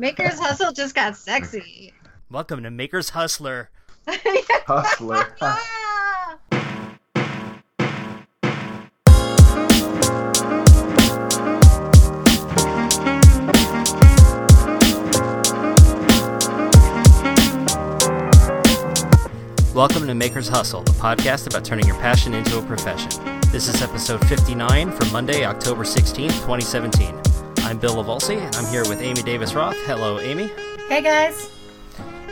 Maker's Hustle just got sexy. Welcome to Maker's Hustler. Hustler. Welcome to Maker's Hustle, the podcast about turning your passion into a profession. This is episode 59 for Monday, October 16th, 2017. I'm Bill Livolsi, and I'm here with Amy Davis Roth. Hello, Amy. Hey guys.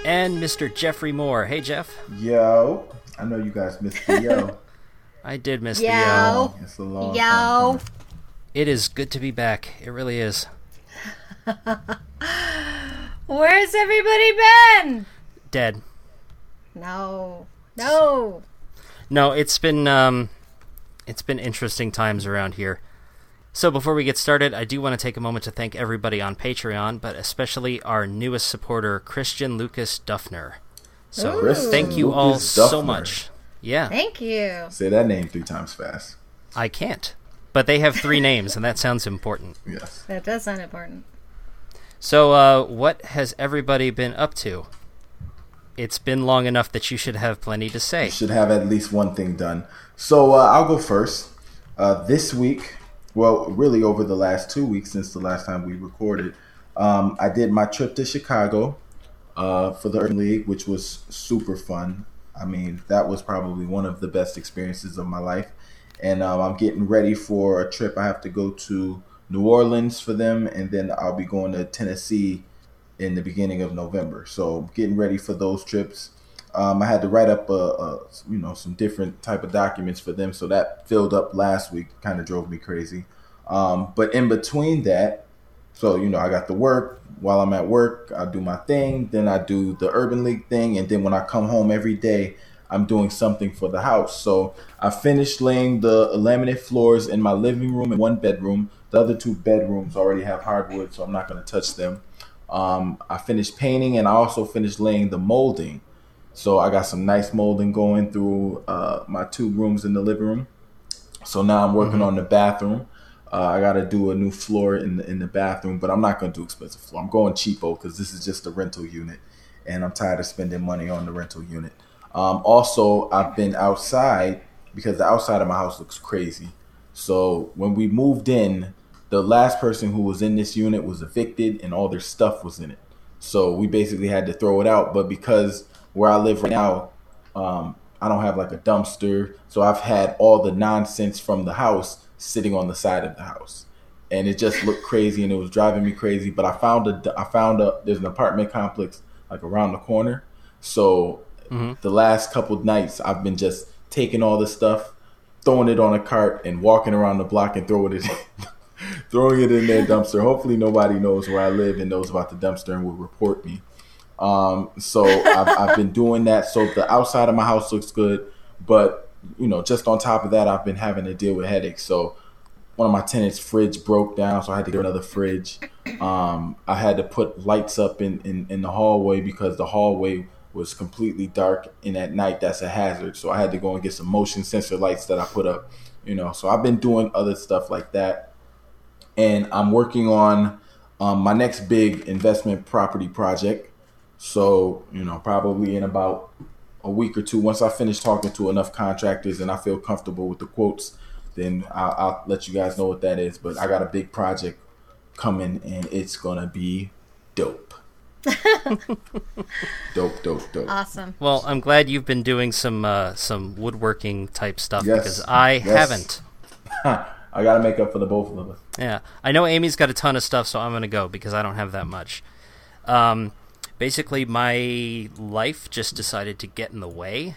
And Mr. Jeffrey Moore. Hey, Jeff. Yo. I know you guys missed the yo. I did miss Yo. the yo. It's a long Yo. coming. It is good to be back. It really is. Where's everybody been? Dead. No. No. No, it's been um, it's been interesting times around here. So before we get started, I do want to take a moment to thank everybody on Patreon, but especially our newest supporter, Christian Lucas Duffner. So Ooh. thank you all Lucas so much. Yeah, Thank you. Say that name three times fast. I can't, but they have three names, and that sounds important. Yes. That does sound important. So, uh, what has everybody been up to? It's been long enough that you should have plenty to say. Should have at least one thing done. So uh, I'll go first. Uh, this week, well, really over the last two weeks since the last time we recorded, um, I did my trip to Chicago uh, for the Urban League, which was super fun. I mean, that was probably one of the best experiences of my life. And um, I'm getting ready for a trip. I have to go to New Orleans for them, and then I'll be going to Tennessee in the beginning of November. So getting ready for those trips. Um, I had to write up a, a you know some different type of documents for them, so that filled up last week. Kind of drove me crazy. Um, but in between that, so you know I got the work. While I'm at work, I do my thing. Then I do the Urban League thing, and then when I come home every day, I'm doing something for the house. So I finished laying the laminate floors in my living room and one bedroom. The other two bedrooms already have hardwood, so I'm not going to touch them. Um, I finished painting, and I also finished laying the molding. So I got some nice molding going through uh, my two rooms in the living room. So now I'm working on the bathroom. Uh, I got to do a new floor in the in the bathroom, but I'm not going to do expensive floor. I'm going cheapo because this is just a rental unit, and I'm tired of spending money on the rental unit. Um, also, I've been outside because the outside of my house looks crazy. So when we moved in, the last person who was in this unit was evicted, and all their stuff was in it. So we basically had to throw it out. But because where I live right now, um, I don't have like a dumpster, so I've had all the nonsense from the house sitting on the side of the house, and it just looked crazy, and it was driving me crazy. But I found a, I found a, there's an apartment complex like around the corner, so the last couple nights I've been just taking all the stuff, throwing it on a cart, and walking around the block and throwing it, throwing it in their dumpster. Hopefully nobody knows where I live and knows about the dumpster and will report me. Um, so I've, I've been doing that. So the outside of my house looks good, but you know, just on top of that, I've been having to deal with headaches. So one of my tenants' fridge broke down, so I had to get another fridge. Um, I had to put lights up in, in, in the hallway because the hallway was completely dark, and at night that's a hazard. So I had to go and get some motion sensor lights that I put up. You know, so I've been doing other stuff like that, and I'm working on um, my next big investment property project. So you know, probably in about a week or two, once I finish talking to enough contractors and I feel comfortable with the quotes, then I'll, I'll let you guys know what that is. But I got a big project coming, and it's gonna be dope. dope, dope, dope. Awesome. Well, I'm glad you've been doing some uh, some woodworking type stuff Yes, because I yes. haven't. I gotta make up for the both of us. Yeah, I know Amy's got a ton of stuff, so I'm gonna go because I don't have that much. Um, basically, my life just decided to get in the way,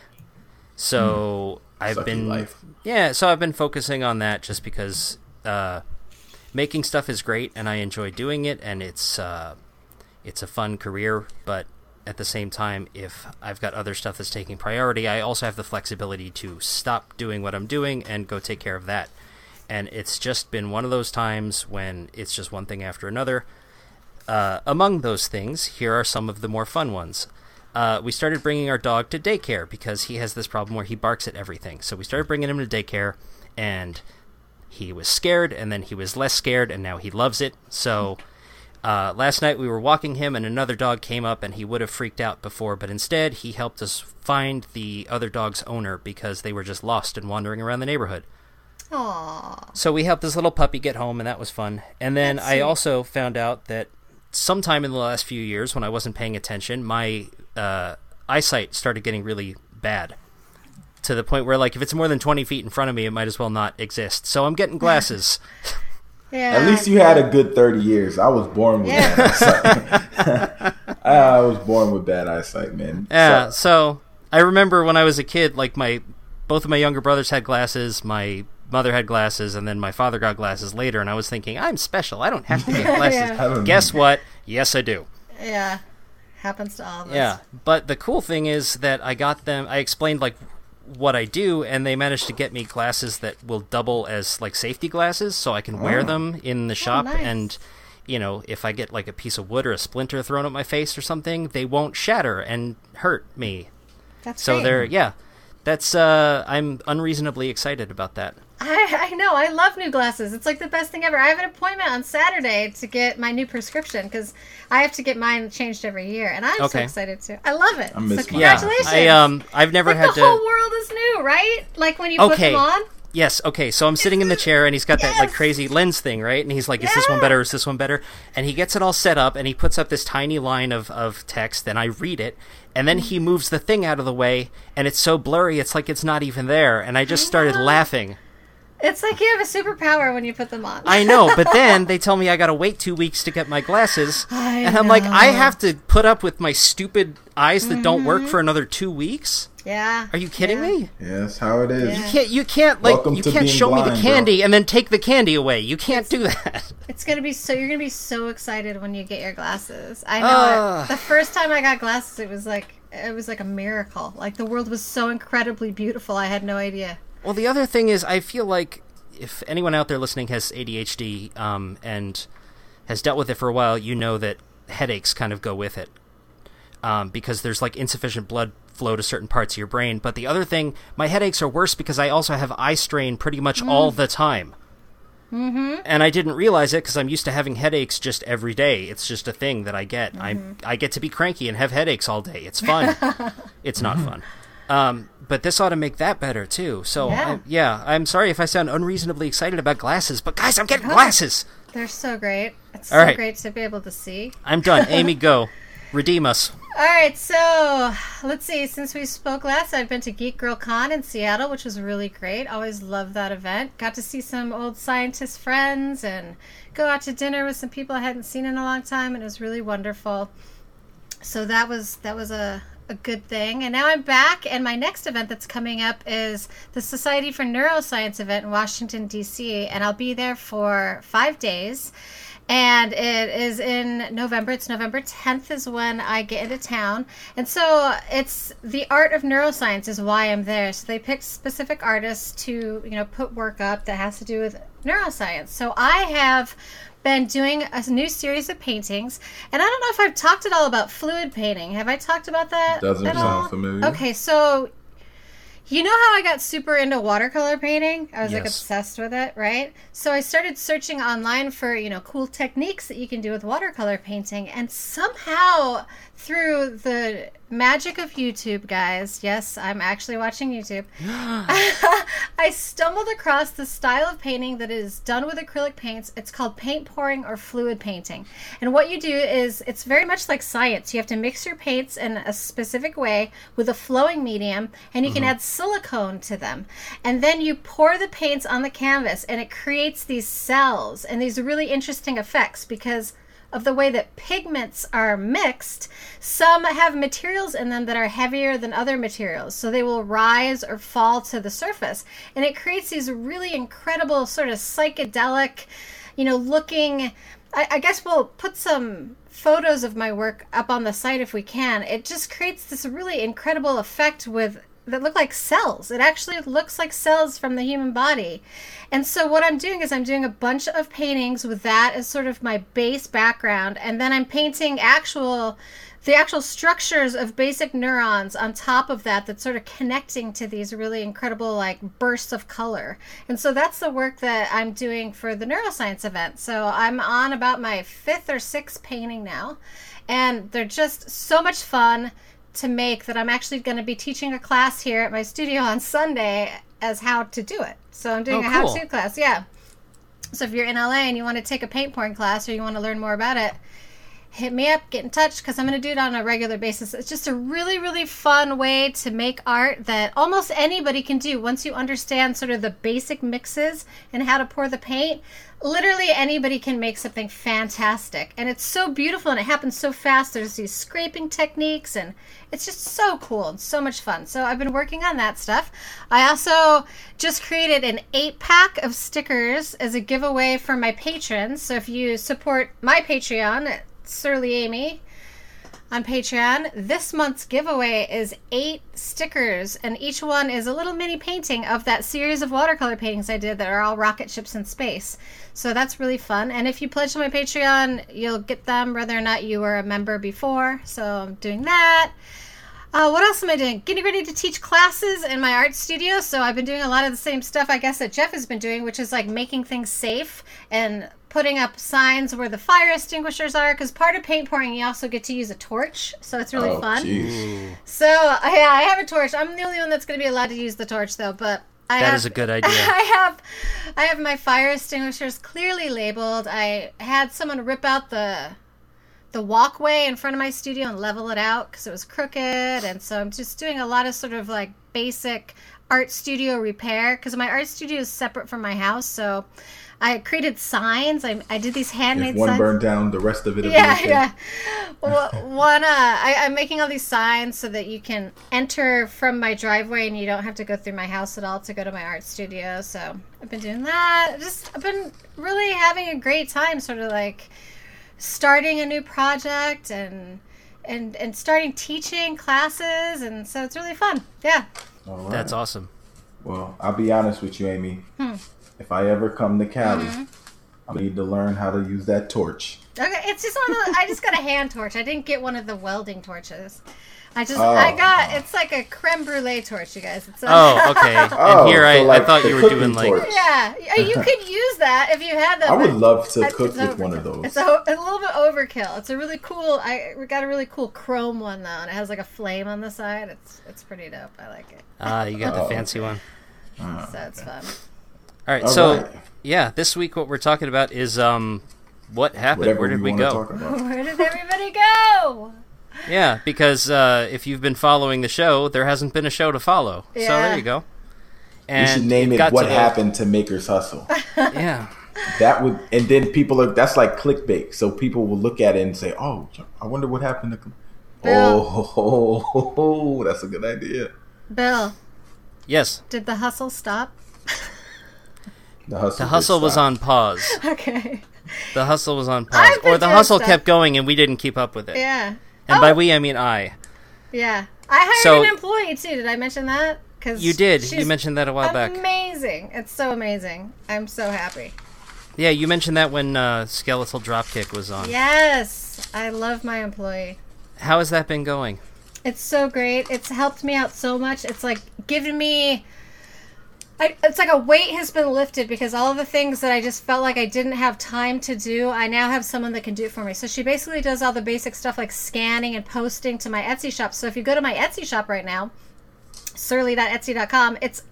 so I've Sucky been life. yeah. So I've been focusing on that just because uh, making stuff is great and I enjoy doing it, and it's uh, it's a fun career, but at the same time, if I've got other stuff that's taking priority, I also have the flexibility to stop doing what I'm doing and go take care of that. And it's just been one of those times when it's just one thing after another. Uh, among those things, here are some of the more fun ones. Uh, we started bringing our dog to daycare because he has this problem where he barks at everything. So we started bringing him to daycare, and he was scared, and then he was less scared, and now he loves it. So Uh, last night we were walking him, and another dog came up, and he would have freaked out before, but instead he helped us find the other dog's owner because they were just lost and wandering around the neighborhood. Aww. So we helped this little puppy get home, and that was fun. And then That's I sweet. also found out that sometime in the last few years, when I wasn't paying attention, my uh, eyesight started getting really bad. To the point where, like, if it's more than 20 feet in front of me, it might as well not exist. So I'm getting glasses. Yeah. At least you had a good 30 years. I was born with Yeah. bad eyesight. I was born with bad eyesight, man. Yeah, So- so I remember when I was a kid, like my both of my younger brothers had glasses, my mother had glasses, and then my father got glasses later, and I was thinking, I'm special. I don't have to get glasses. Yeah. Guess what? Yes, I do. yeah. Happens to all of us. Yeah, but the cool thing is that I got them. I explained like what I do, and they managed to get me glasses that will double as like safety glasses, so I can wear Oh. them in the shop. nice. And you know, if I get like a piece of wood or a splinter thrown at my face or something, they won't shatter and hurt me. That's So great. they're yeah, that's uh, I'm unreasonably excited about that. I, I know. I love new glasses. It's like the best thing ever. I have an appointment on Saturday to get my new prescription because I have to get mine changed every year, and I'm so excited too. I love it. I miss so mine. Yeah, congratulations. I um, I've never like had the to. whole world is new, right? Like when you put them on. Yes, okay. So I'm sitting in the chair and he's got that like crazy lens thing, right? And he's like, "Is this one better? Is this one better?" And he gets it all set up and he puts up this tiny line of of text and I read it and then he moves the thing out of the way and it's so blurry it's like it's not even there and I just started know. laughing. It's like you have a superpower when you put them on. I know, but then they tell me I got to wait 2 weeks to get my glasses. I and I'm like, I have to put up with my stupid eyes that don't work for another 2 weeks? yeah. Are you kidding Mm-hmm. Yeah. me? Yeah, that's how it is. Yeah. You can't you can't like Welcome you can't being show me blind, the bro. candy and then take the candy away. You can't do that. It's gonna be so. You're gonna be so excited when you get your glasses. I know. Ah. it. The first time I got glasses, it was like it was like a miracle. Like the world was so incredibly beautiful. I had no idea. Well, the other thing is, I feel like if anyone out there listening has ADHD um, and has dealt with it for a while, you know that headaches kind of go with it um, because there's like insufficient blood flow to certain parts of your brain. But the other thing, my headaches are worse because I also have eye strain pretty much all the time. Mm-hmm. And I didn't realize it because I'm used to having headaches just every day. It's just a thing that I get. I I get to be cranky and have headaches all day. It's fun. it's not fun. Um, but this ought to make that better too. So Yeah. I, yeah, I'm sorry if I sound unreasonably excited about glasses, but guys, I'm getting glasses. They're so great. It's All so right. great to be able to see. I'm done. Amy, go. Redeem us. All right, so let's see. Since we spoke last, I've been to Geek Girl Con in Seattle, which was really great. Always loved that event. Got to see some old scientist friends and go out to dinner with some people I hadn't seen in a long time, and it was really wonderful. So that was that was a a good thing. And now I'm back, and my next event that's coming up is the Society for Neuroscience event in Washington D.C., and I'll be there for five days. And it is in November. It's November 10th is when I get into town. And so it's the art of neuroscience is why I'm there. So they picked specific artists to, you know, put work up that has to do with neuroscience. So I have been doing a new series of paintings. And I don't know if I've talked at all about fluid painting. Have I talked about that? Doesn't sound all? familiar. Okay, so you know how I got super into watercolor painting? I was like obsessed with it, right? So I started searching online for, you know, cool techniques that you can do with watercolor painting and somehow through the magic of YouTube, guys, yes, I'm actually watching YouTube. I stumbled across the style of painting that is done with acrylic paints. It's called paint pouring or fluid painting. And what you do is it's very much like science. You have to mix your paints in a specific way with a flowing medium, and you can mm-hmm. add silicone to them. And then you pour the paints on the canvas, and it creates these cells and these really interesting effects because of the way that pigments are mixed, some have materials in them that are heavier than other materials. So they will rise or fall to the surface. And it creates these really incredible, sort of psychedelic, you know, looking. I, I guess we'll put some photos of my work up on the site if we can. It just creates this really incredible effect with that look like cells. It actually looks like cells from the human body. And so what I'm doing is I'm doing a bunch of paintings with that as sort of my base background and then I'm painting actual the actual structures of basic neurons on top of that that's sort of connecting to these really incredible like bursts of color and so that's the work that i'm doing for the neuroscience event so i'm on about my fifth or sixth painting now and they're just so much fun to make that i'm actually going to be teaching a class here at my studio on sunday as how to do it. So i'm doing Oh, a how to class yeah. So if you're in la and you want to take a paint pouring class or you want to learn more about it hit me up, get in touch, because I'm going to do it on a regular basis. It's just a really, really fun way to make art that almost anybody can do once you understand sort of the basic mixes and how to pour the paint. Literally anybody can make something fantastic. And it's so beautiful and it happens so fast. There's these scraping techniques and it's just so cool and so much fun. So I've been working on that stuff. I also just created an eight pack of stickers as a giveaway for my patrons. So if you support my Patreon, Surly Amy on Patreon. This month's giveaway is eight stickers, and each one is a little mini painting of that series of watercolor paintings I did that are all rocket ships in space. So that's really fun. And if you pledge to my Patreon, you'll get them whether or not you were a member before. So I'm doing that. Uh, what else am I doing? Getting ready to teach classes in my art studio. So I've been doing a lot of the same stuff, I guess, that Jeff has been doing, which is like making things safe and putting up signs where the fire extinguishers are. Because part of paint pouring, you also get to use a torch. So it's really oh, fun. jeez. So yeah, I have a torch. I'm the only one that's going to be allowed to use the torch, though. But I That have, is a good idea. I have, I have my fire extinguishers clearly labeled. I had someone rip out the the walkway in front of my studio and level it out because it was crooked, and so I'm just doing a lot of sort of like basic art studio repair because my art studio is separate from my house. So I created signs. I, I did these handmade If one signs. burned down, the rest of it. Yeah, yeah. Well, one, uh, I, I'm making all these signs so that you can enter from my driveway and you don't have to go through my house at all to go to my art studio. So I've been doing that. Just I've been really having a great time, sort of like starting a new project and and and starting teaching classes, and so it's really fun. Yeah. All right. That's awesome. Well, I'll be honest with you, Amy. Hmm. If I ever come to Cali, Mm-hmm. I need to learn how to use that torch. Okay, it's just one of the, I just got a hand torch. I didn't get one of the welding torches. I just Oh. I got it's like a creme brulee torch, you guys. It's a, Oh, okay. Oh, and here so I, like I thought you were cooking doing like yeah, you could use that if you had that. I would love to it's- cook it's with one of those. It's a, a little bit overkill. It's a really cool. I we got a really cool chrome one though, and it has like a flame on the side. It's it's pretty dope. I like it. ah, you got the Oh, fancy one. Ah, So it's fun. All right, All so right. yeah, this week what we're talking about is um, what happened? Whatever Where did we go? Where did everybody go? Yeah, because uh, if you've been following the show, there hasn't been a show to follow. Yeah. So there you go. We And should name it it "What to the- Happened to Makers Hustle." Yeah, that would, and then people are. That's like clickbait. So people will look at it and say, "Oh, I wonder what happened to." Bill. Oh, ho, ho, ho, that's a good idea. Bill, yes, did the hustle stop? The hustle. the hustle was on pause. Okay. The hustle was on pause, or the hustle stuff. kept going and we didn't keep up with it. Yeah. And Oh, by we, I mean I. Yeah. I hired So- an employee too. Did I mention that? Cause You did. You mentioned that a while back. Amazing. It's so amazing. I'm so happy. Yeah, you mentioned that when uh, Skeletal Dropkick was on. Yes. I love my employee. How has that been going? It's so great. It's helped me out so much. It's like given me. I, it's like a weight has been lifted because all of the things that I just felt like I didn't have time to do, I now have someone that can do it for me. So she basically does all the basic stuff like scanning and posting to my Etsy shop. So if you go to my Etsy shop right now, surly.etsy.com, it's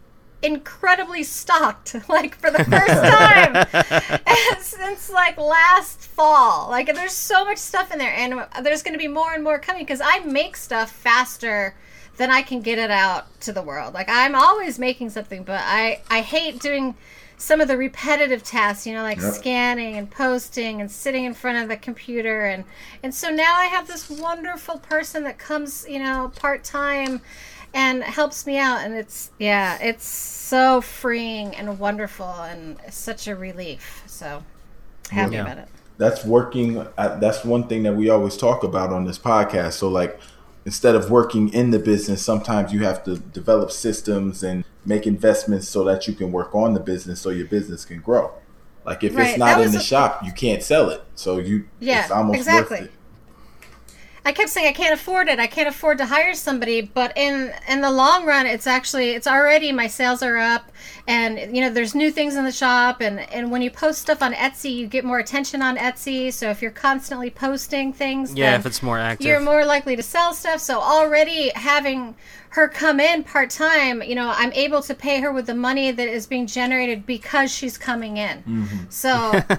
incredibly stocked like for the first time since like last fall like there's so much stuff in there and there's going to be more and more coming because i make stuff faster than i can get it out to the world. Like i'm always making something but i i hate doing some of the repetitive tasks you know like Yep. scanning and posting and sitting in front of the computer. And and so now i have this wonderful person that comes you know part-time and helps me out. And it's yeah it's so freeing and wonderful and such a relief. So happy Yeah. about it. That's working uh, that's one thing that we always talk about on this podcast. So like instead of working in the business, sometimes you have to develop systems and make investments so that you can work on the business so your business can grow. Like if Right, it's that not in the a- shop, you can't sell it. So you Yeah, it's almost exactly. worth it. I kept saying I can't afford it. I can't afford to hire somebody, but in in the long run, it's actually it's already my sales are up, and you know there's new things in the shop, and and when you post stuff on Etsy, you get more attention on Etsy. So if you're constantly posting things, Yeah, if it's more active. you're more likely to sell stuff. So already having her come in part time, you know, I'm able to pay her with the money that is being generated because she's coming in. Mm-hmm. So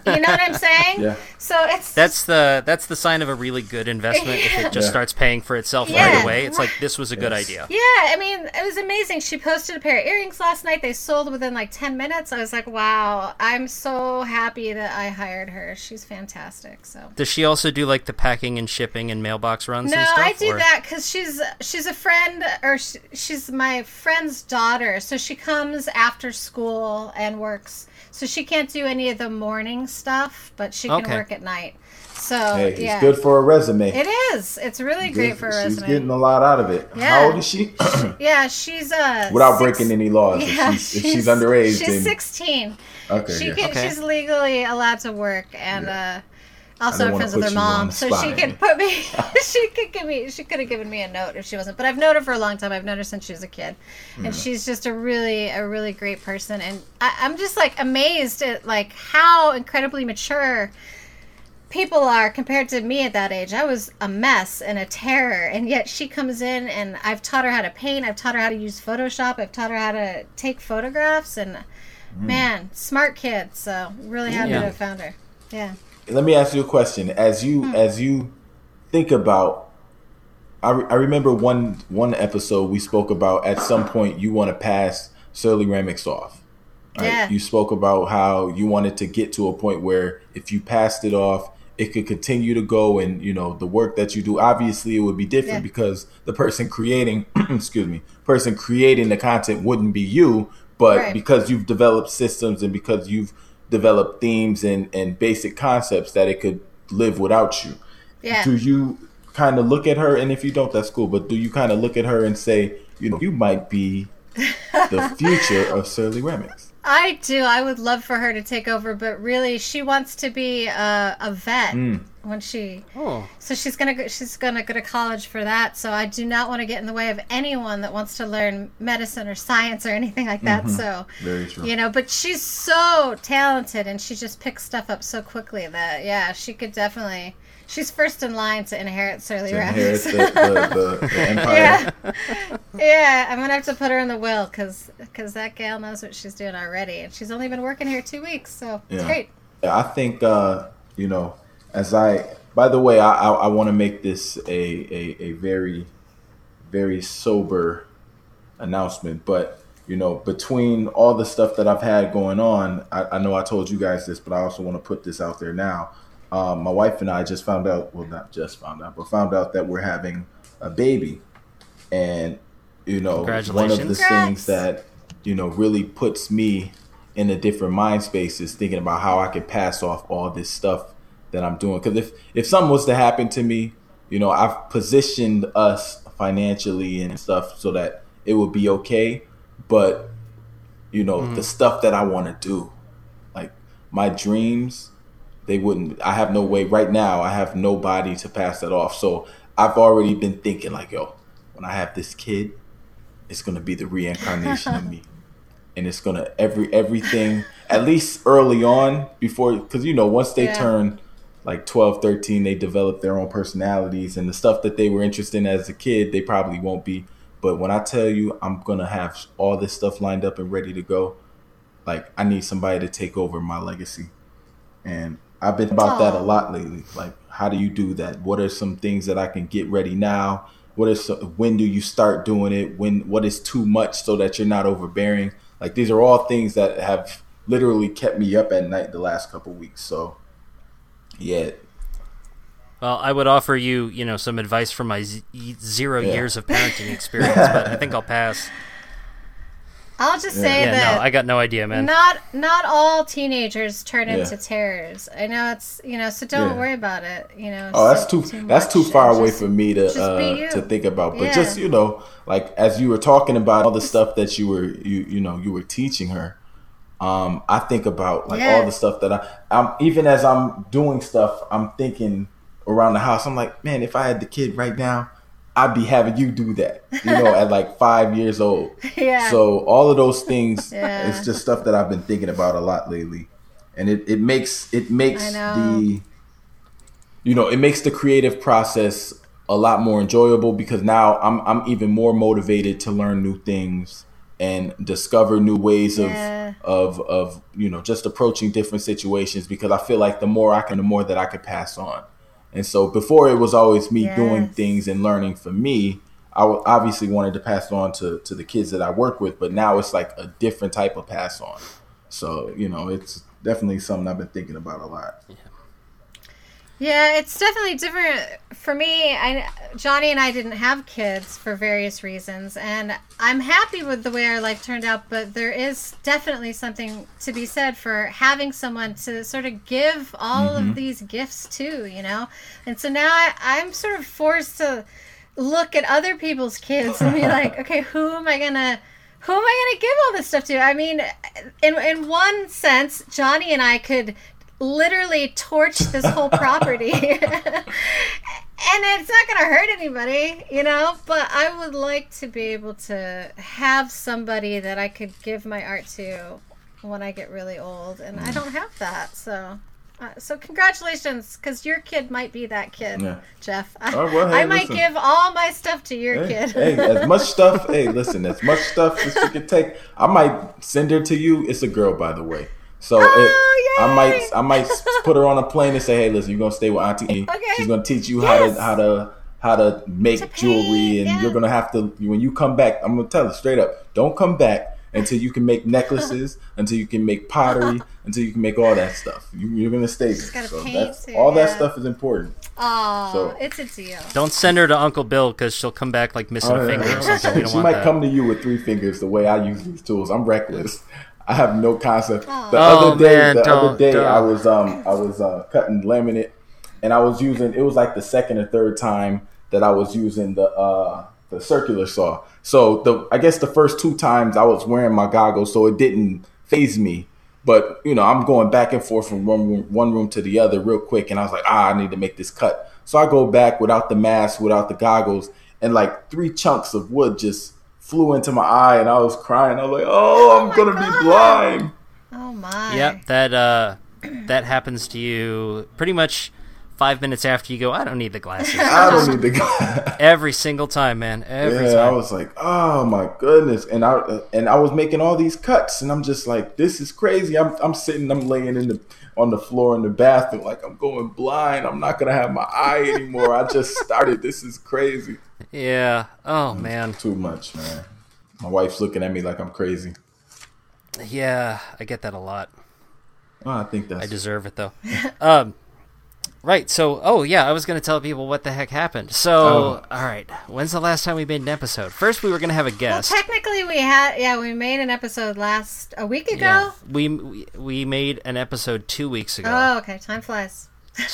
you know what I'm saying? Yeah. So it's That's the that's the sign of a really good investment if it just Yeah. starts paying for itself Yeah. right away. It's like this was a good Yes. idea. Yeah, I mean, it was amazing. She posted a pair of earrings last night. They sold within like 10 minutes. I was like, wow, I'm so happy that I hired her. She's fantastic. So. Does she also do like the packing and shipping and mailbox runs No, and stuff? I do or- that because she's she's a friend, or sh- she's my friend's daughter. So she comes after school and works. So she can't do any of the morning stuff, but she can Okay. work at night. So Hey, it's yeah, good for a resume. it is. It's really Good- great for a She's resume. getting a lot out of it. Yeah. How old is she? yeah, she's uh Without six- breaking any laws. Yeah, if, she's, if she's underage, She's then 16. okay. She yeah. can, Okay. She's legally allowed to work, and uh, also I don't I'm friends with her put you on mom, so she could put me. she could give me. She could have given me a note if she wasn't. But I've known her for a long time. I've known her since she was a kid, and mm. she's just a really, a really great person. And I, I'm just like amazed at like how incredibly mature people are compared to me at that age. I was a mess and a terror, and yet she comes in and I've taught her how to paint. I've taught her how to use Photoshop. I've taught her how to take photographs, and mm. man, smart kid. So really happy Yeah. to have found her. Yeah. Let me ask you a question. As you Hmm. as you think about, I, re- I remember one one episode we spoke about. At some point, you want to pass Surly-Ramics off. right? Yeah. You spoke about how you wanted to get to a point where if you passed it off, it could continue to go, and you know the work that you do. Obviously, it would be different Yeah. because the person creating, excuse me, person creating the content wouldn't be you, but Right. because you've developed systems and because you've developed themes and, and basic concepts that it could live without you. Yeah. Do you kind of look at her, and if you don't, that's cool, but do you kind of look at her and say, you know, you might be the future of Surly-Ramics? I do. I would love for her to take over, but really, she wants to be a, a vet Mm. when she. Oh, So she's gonna go, she's gonna go to college for that. So I do not want to get in the way of anyone that wants to learn medicine or science or anything like that. So Very true. you know, but she's so talented and she just picks stuff up so quickly that yeah, she could definitely. She's first in line to inherit Surly To inherit the, the, the, the empire. yeah, yeah. I'm gonna have to put her in the will because because that gal knows what she's doing already, and she's only been working here two weeks, so it's Yeah. great. I think uh, you know, as I. By the way, I I, I want to make this a, a a very very sober announcement, but you know, between all the stuff that I've had going on, I, I know I told you guys this, but I also want to put this out there now. Um, my wife and I just found out, well, not just found out, but found out that we're having a baby, and you know, one of the Congratulations. things that you know really puts me in a different mind space is thinking about how I can pass off all this stuff that I'm doing. Because if if something was to happen to me, you know, I've positioned us financially and stuff so that it would be okay. But you know, the stuff that I want to do, like my dreams, they wouldn't. I have no way right now. I have nobody to pass that off. So I've already been thinking like, yo, when I have this kid, it's gonna be the reincarnation of me and it's gonna every everything at least early on before because you know once they Yeah. turn like 12 13 they develop their own personalities and the stuff that they were interested in as a kid they probably won't be but when i tell you i'm gonna have all this stuff lined up and ready to go like i need somebody to take over my legacy and i've been about that a lot lately. Like how do you do that? What are some things that i can get ready now? What is when do you start doing it? When what is too much so that you're not overbearing? Like these are all things that have literally kept me up at night the last couple weeks. So yeah. Well, I would offer you, you know, some advice from my z- zero Yeah. years of parenting experience, but I think I'll pass. I'll just say Yeah, that no, I got no idea, man. not not all teenagers turn Yeah. into terrors. I know it's you know, so don't Yeah. worry about it. You know. Oh, that's so- too, that's too far away just- for me to uh, to think about. But Yeah. just you know, like as you were talking about all the stuff that you were you you know you were teaching her, um, I think about like all the stuff that I I'm even as I'm doing stuff, I'm thinking around the house. I'm like, man, if I had the kid right now, I'd be having you do that. You know, at like five years old. Yeah. So all of those things, Yeah. it's just stuff that I've been thinking about a lot lately, and it, it makes it makes the you know it makes the creative process a lot more enjoyable because now I'm I'm even more motivated to learn new things and discover new ways of Yeah. of of you know just approaching different situations because I feel like the more I can the more that I could pass on. And so before it was always me doing things and learning for me. I obviously wanted to pass on to, to the kids that I work with, but now it's like a different type of pass on. So, you know, it's definitely something I've been thinking about a lot. Yeah, it's definitely different for me. I Johnny and I didn't have kids for various reasons, and I'm happy with the way our life turned out. But there is definitely something to be said for having someone to sort of give all of mm-hmm. these gifts to, you know. And so now I, I'm sort of forced to look at other people's kids and be like, okay, who am I gonna? Who am I going to give all this stuff to? I mean, in in one sense, Johnny and I could literally torch this whole property. and it's not going to hurt anybody, you know, but I would like to be able to have somebody that I could give my art to when I get really old and I don't have that. So uh, so congratulations cuz your kid might be that kid, Yeah. Jeff. I, Oh, well, hey, I might give all my stuff to your Hey, kid. hey, as much stuff, hey, listen, as much stuff as you can take, I might send her to you. It's a girl, by the way. So it, Oh, I might, I might put her on a plane and say, "Hey, listen, you're gonna stay with Auntie. E. Okay. She's gonna teach you how to, how to, how to make To paint, jewelry, and yeah. you're gonna have to. When you come back, I'm gonna tell her straight up, don't come back until you can make necklaces, until you can make pottery, until you can make all that stuff. You, you're gonna stay there. gotta So paint that's too, all that stuff is important. Oh, So- it's a deal. Don't send her to Uncle Bill because she'll come back like missing a finger or something. She might that. come to you with three fingers the way I use these tools. I'm reckless. I have no concept. The Oh, other day, man, the don't- other day, don't. I was um I was uh, cutting laminate, and I was using it was like the second or third time that I was using the uh the circular saw. So the I guess the first two times I was wearing my goggles, so it didn't phase me. But you know, I'm going back and forth from one room, one room to the other real quick, and I was like, ah, I need to make this cut. So I go back without the mask, without the goggles, and like three chunks of wood just flew into my eye, and I was crying. I was like, oh, I'm my gonna God. be blind. Oh my. Yep, that uh, that happens to you pretty much five minutes after you go. I don't need the glasses. I don't need the glasses. Every single time, man. Every Yeah, I was like, oh my goodness, and I and I was making all these cuts, and I'm just like, this is crazy. I'm I'm sitting, I'm laying in the on the floor in the bathroom, like I'm going blind. I'm not gonna have my eye anymore. I just started. This is crazy. Yeah. Oh man. Too much, man. My wife's looking at me like I'm crazy. Yeah, I get that a lot. Oh, I think that's I deserve it though. um, right. So, oh yeah, I was gonna tell people what the heck happened. So, Oh. all right. When's the last time we made an episode? First, we were gonna have a guest. Well, guest. technically, we had yeah, we made an episode last a week ago. yeah, we, we we made an episode two weeks ago. Oh, okay. Time flies.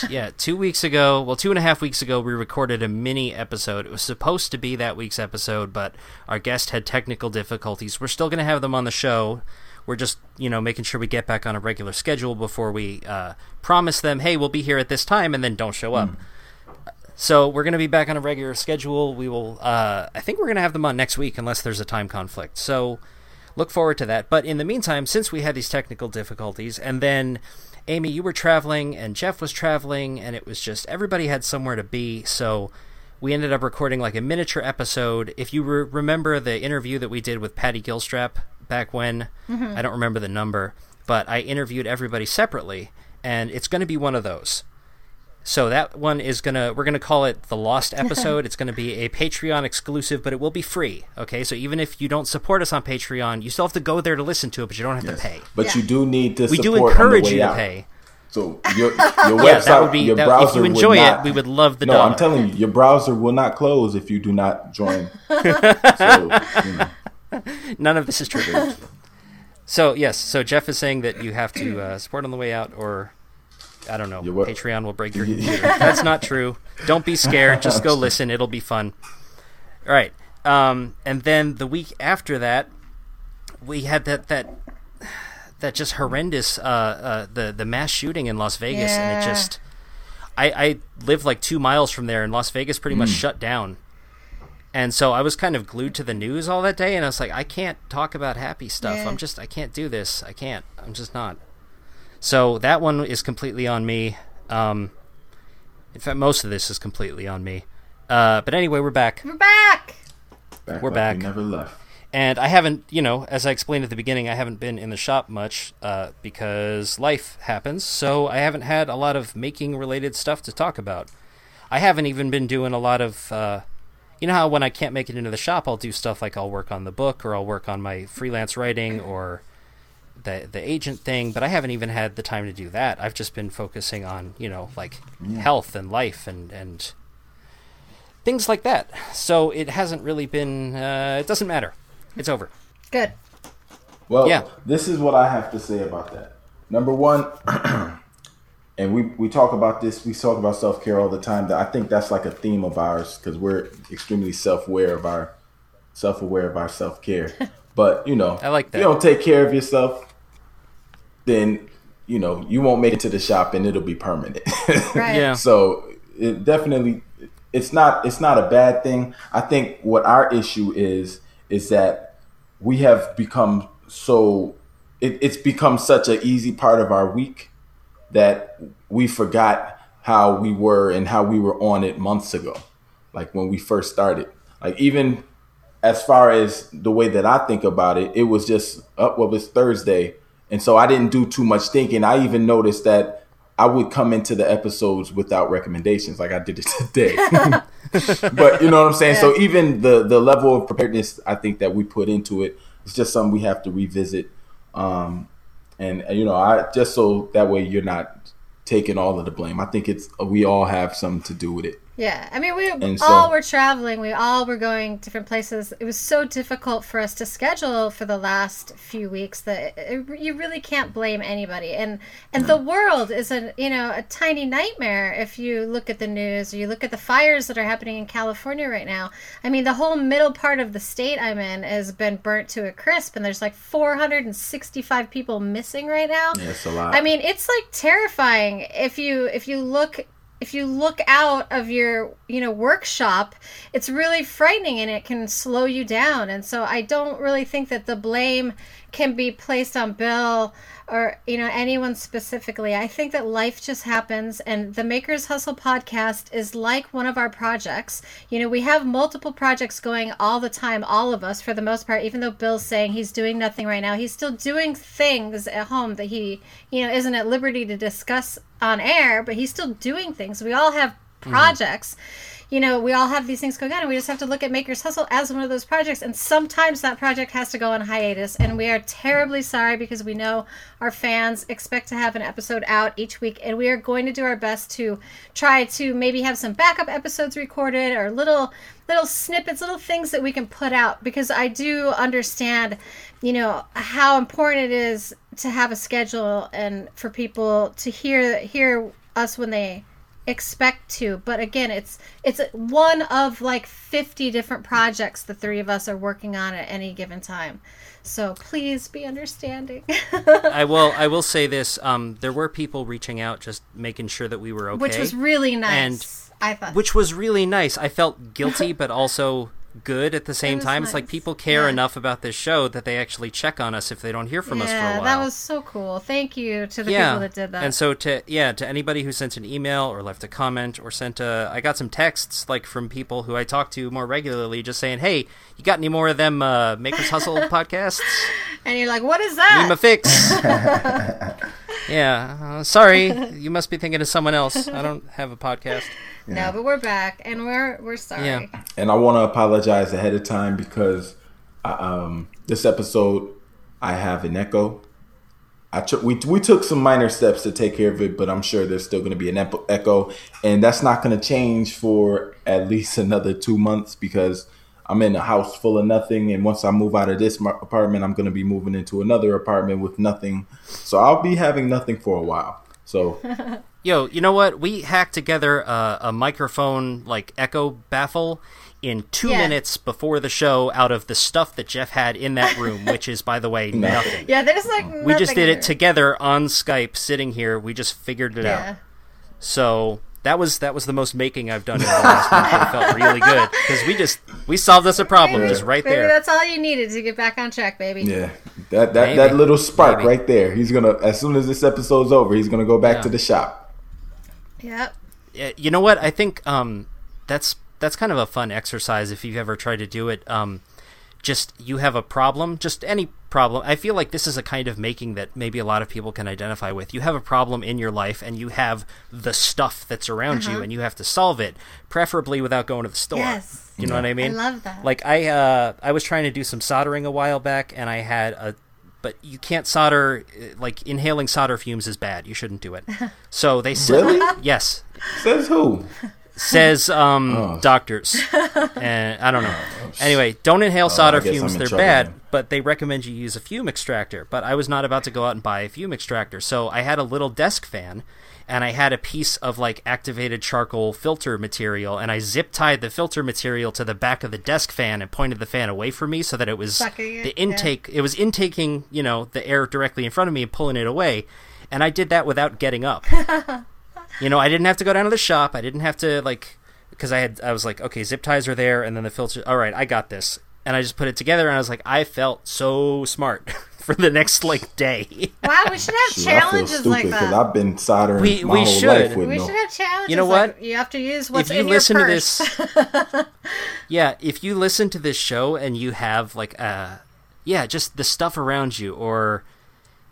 Yeah, two weeks ago. Well, two and a half weeks ago, we recorded a mini episode. It was supposed to be that week's episode, but our guest had technical difficulties. We're still going to have them on the show. We're just, you know, making sure we get back on a regular schedule before we uh, promise them, hey, we'll be here at this time, and then don't show up. So we're going to be back on a regular schedule. We will. Uh, I think we're going to have them on next week, unless there's a time conflict. So look forward to that. But in the meantime, since we had these technical difficulties, and then Amy, you were traveling, and Jeff was traveling, and it was just everybody had somewhere to be. So we ended up recording like a miniature episode. If you re- remember the interview that we did with Patty Gilstrap back when, mm-hmm. I don't remember the number, but I interviewed everybody separately, and it's going to be one of those. So that one is gonna we're gonna call it the lost episode. it's gonna be a Patreon exclusive, but it will be free. Okay, so even if you don't support us on Patreon, you still have to go there to listen to it, but you don't have to pay. But Yeah. you do need to. We do support on encourage way you to out. pay. So your your website, Yeah, that would be your that, browser if you would enjoy not- it, we would love the no, dollar. I'm telling you, your browser will not close if you do not join. so, you know. None of this is true. so yes, so Jeff is saying that you have to uh, support on the way out, or I don't know, what- Patreon will break your computer. That's not true. Don't be scared. Just go listen. It'll be fun. All right. Um, and then the week after that, we had that that that just horrendous uh, uh, the the mass shooting in Las Vegas, and it just I, I live like two miles from there, and Las Vegas pretty much shut down. And so I was kind of glued to the news all that day, and I was like, I can't talk about happy stuff. Yeah. I'm just, I can't do this. I can't. I'm just not. So that one is completely on me. Um, in fact, most of this is completely on me. Uh, but anyway, we're back. We're back. Back We're like back. We never left. And I haven't, you know, as I explained at the beginning, I haven't been in the shop much uh, because life happens. So I haven't had a lot of making related stuff to talk about. I haven't even been doing a lot of, uh, you know, how when I can't make it into the shop, I'll do stuff like I'll work on the book or I'll work on my freelance writing or the the agent thing. But I haven't even had the time to do that. I've just been focusing on, you know, like health and life and and things like that. So it hasn't really been. Uh, it doesn't matter. It's over. Good. Well, Yeah. this is what I have to say about that. Number one, and we, we talk about this, we talk about self care all the time. That I think that's like a theme of ours because we're extremely self aware of our self aware of our self care. but you know, I like that. you don't take care of yourself, then you know you won't make it to the shop, and it'll be permanent. Right. Yeah. So it definitely it's not it's not a bad thing. I think what our issue is is that we have become so it, it's become such an easy part of our week that we forgot how we were and how we were on it months ago. Like when we first started. Like even as far as the way that I think about it, it was just up well it's Thursday. And so I didn't do too much thinking. I even noticed that I would come into the episodes without recommendations like I did it today. but you know what I'm saying? So even the the level of preparedness I think that we put into it is just something we have to revisit. Um and you know, I just so that way you're not taking all of the blame. I think it's we all have something to do with it. Yeah, I mean, we all were traveling. We all were going different places. It was so difficult for us to schedule for the last few weeks that it, you really can't blame anybody. And and the world is a you know a tiny nightmare if you look at the news or you look at the fires that are happening in California right now. I mean, the whole middle part of the state I'm in has been burnt to a crisp, and there's like 465 people missing right now. Yeah, a lot. I mean, it's like terrifying if you if you look if you look out of your you know workshop it's really frightening and it can slow you down. And so i don't really think that the blame can be placed on bill or you know anyone specifically i think that life just happens and the makers hustle podcast is like one of our projects. You know we have multiple projects going all the time all of us for the most part even though bill's saying he's doing nothing right now he's still doing things at home that he you know isn't at liberty to discuss on air but he's still doing things. We all have mm-hmm. projects you know we all have these things going on and we just have to look at makers hustle as one of those projects. And sometimes that project has to go on hiatus. And we are terribly sorry because we know our fans expect to have an episode out each week. And we are going to do our best to try to maybe have some backup episodes recorded or little little snippets little things that we can put out. Because i do understand you know how important it is to have a schedule and for people to hear hear us when they expect to but again it's it's one of like 50 different projects the three of us are working on at any given time so please be understanding I will. I will say this. Um, there were people reaching out, just making sure that we were okay, which was really nice And- i thought which was really nice. I felt guilty, but also good at the same time. It's like people care Yeah. enough about this show that they actually check on us if they don't hear from us for a yeah while. that was so cool thank you to the yeah, people that did that and so to yeah to anybody who sent an email or left a comment or sent a, I got some texts like from people who I talk to more regularly, just saying, "Hey, you got any more of them uh, Makers Hustle podcasts? and you're like what is Need that my fix." yeah, uh, sorry, you must be thinking of someone else. I don't have a podcast. No but we're back and we're we're sorry Yeah. and I want to apologize ahead of time because uh, um, this episode I have an echo. I took we we took some minor steps to take care of it, but I'm sure there's still going to be an epo- echo, and that's not going to change for at least another two months because I'm in a house full of nothing, and once I move out of this apartment, I'm gonna be moving into another apartment with nothing. So I'll be having nothing for a while. So Yo, you know what? We hacked together a, a microphone like echo baffle in two Yeah. minutes before the show out of the stuff that Jeff had in that room, which is, by the way, nothing. Yeah, there's like We just did it together on Skype, sitting here. We just figured it Yeah. out. So that was that was the most making I've done in the last month. It felt really good because we just we solved us a problem Maybe- just right Maybe there. that's all you needed to get back on track, baby. yeah, that that, Maybe. that little spark Maybe. right there. He's gonna as soon as this episode's over, he's gonna go back Yeah. to the shop. Yep. Uh, you know what? I think um, that's that's kind of a fun exercise if you've ever tried to do it. Um, just you have a problem, just any problem. I feel like this is a kind of making that maybe a lot of people can identify with. You have a problem in your life, and you have the stuff that's around you, and you have to solve it, preferably without going to the store. Yes. You know what I mean? I love that. Like I, uh, I was trying to do some soldering a while back, and I had a, but you can't solder. uh, Like inhaling solder fumes is bad. You shouldn't do it. So they said, Really? yes, Says who? Says um, Oh. doctors, and I don't know. Anyway, don't inhale solder I guess fumes; they're trouble bad. then. But they recommend you use a fume extractor. But I was not about to go out and buy a fume extractor, so I had a little desk fan, and I had a piece of like activated charcoal filter material, and I zip tied the filter material to the back of the desk fan and pointed the fan away from me so that it was Sucking it, the yeah. intake. It was intaking, you know, the air directly in front of me and pulling it away, and I did that without getting up. you know, I didn't have to go down to the shop. I didn't have to like because I had I was like, okay, zip ties are there, and then the filter. All right, I got this, and I just put it together, and I was like, I felt so smart for the next like day. Wow, we should have Shoot, I feel stupid like because that. I've been soldering We- my we whole should. life with we no. should have challenges. You know like what? you have to use what's if you in listen your to purse. this, yeah, if you listen to this show and you have like uh yeah, just the stuff around you, or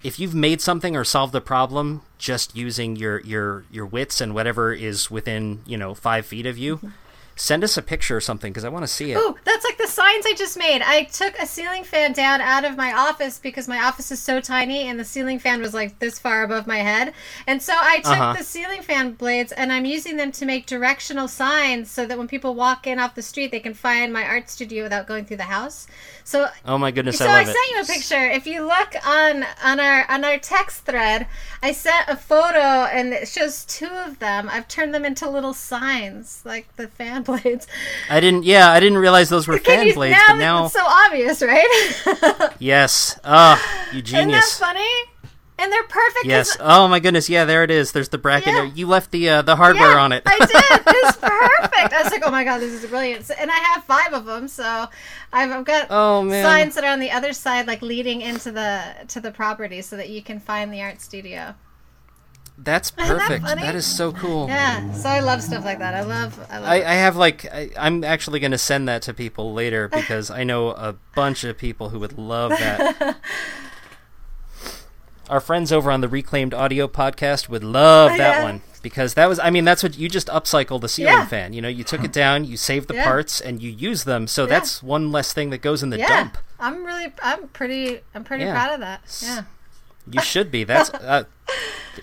if you've made something or solved a problem just using your your your wits and whatever is within you know five feet of you, mm-hmm. Send us a picture or something because I want to see it. Oh, that's like the signs I just made. I took a ceiling fan down out of my office because my office is so tiny and the ceiling fan was like this far above my head. And so I took Uh-huh. the ceiling fan blades and I'm using them to make directional signs so that when people walk in off the street, they can find my art studio without going through the house. So Oh my goodness, so I I, sent it. you a picture. If you look on on our on our text thread, I sent a photo and it shows two of them. I've turned them into little signs, like the fan blades. I didn't. Yeah, I didn't realize those were fan you- blades, now but now it's so obvious, right? yes. Ah, you Isn't that funny? And they're perfect. Yes. Oh my goodness. Yeah, there it is. There's the bracket. Yeah. there. You left the uh, the hardware yeah, on it. I did. It's perfect. I was like, oh my god, this is brilliant. So- And I have five of them, so I've, I've got Oh, man. signs that are on the other side, like leading into the to the property, so that you can find the art studio. That's that perfect. funny? that is so cool. Yeah. So I love stuff like that. I love. I love. I. I have like I, I'm actually going to send that to people later because I know a bunch of people who would love that. Our friends over on the Reclaimed Audio podcast would love oh, that Yeah. one because that was I mean that's what you just upcycled the ceiling Yeah. fan. You know, you took it down, you saved the Yeah. parts and you use them. So that's one less thing that goes in the yeah. dump. I'm really. I'm pretty. I'm pretty proud of that. Yeah. You should be. That's uh,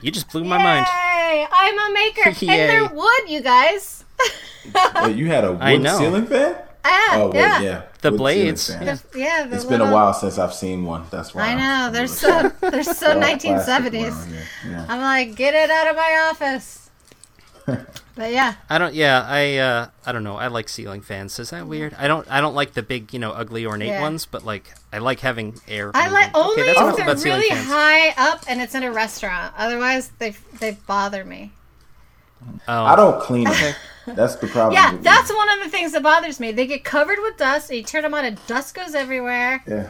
you just blew my mind. Yay! I'm a maker, and they're wood, you guys. Wait, you had a I wood know. ceiling fan? Ah, Oh wait, yeah. yeah. The wood blades. The- yeah, the It's been a while since I've seen one. That's why. I know I'm they're so they're so 1970s. around here. Yeah. I'm like, get it out of my office. But yeah, I don't. Yeah, I. Uh, I don't know. I like ceiling fans. Is that weird? I don't. I don't like the big, you know, ugly ornate Yeah. ones. But like, I like having air. I moving. like only okay, that's if they're really fans. high up and it's in a restaurant. Otherwise, they they bother me. Oh, I don't clean them. That's the problem. Yeah, that's me. one of the things that bothers me. They get covered with dust. And you turn them on, and dust goes everywhere. Yeah.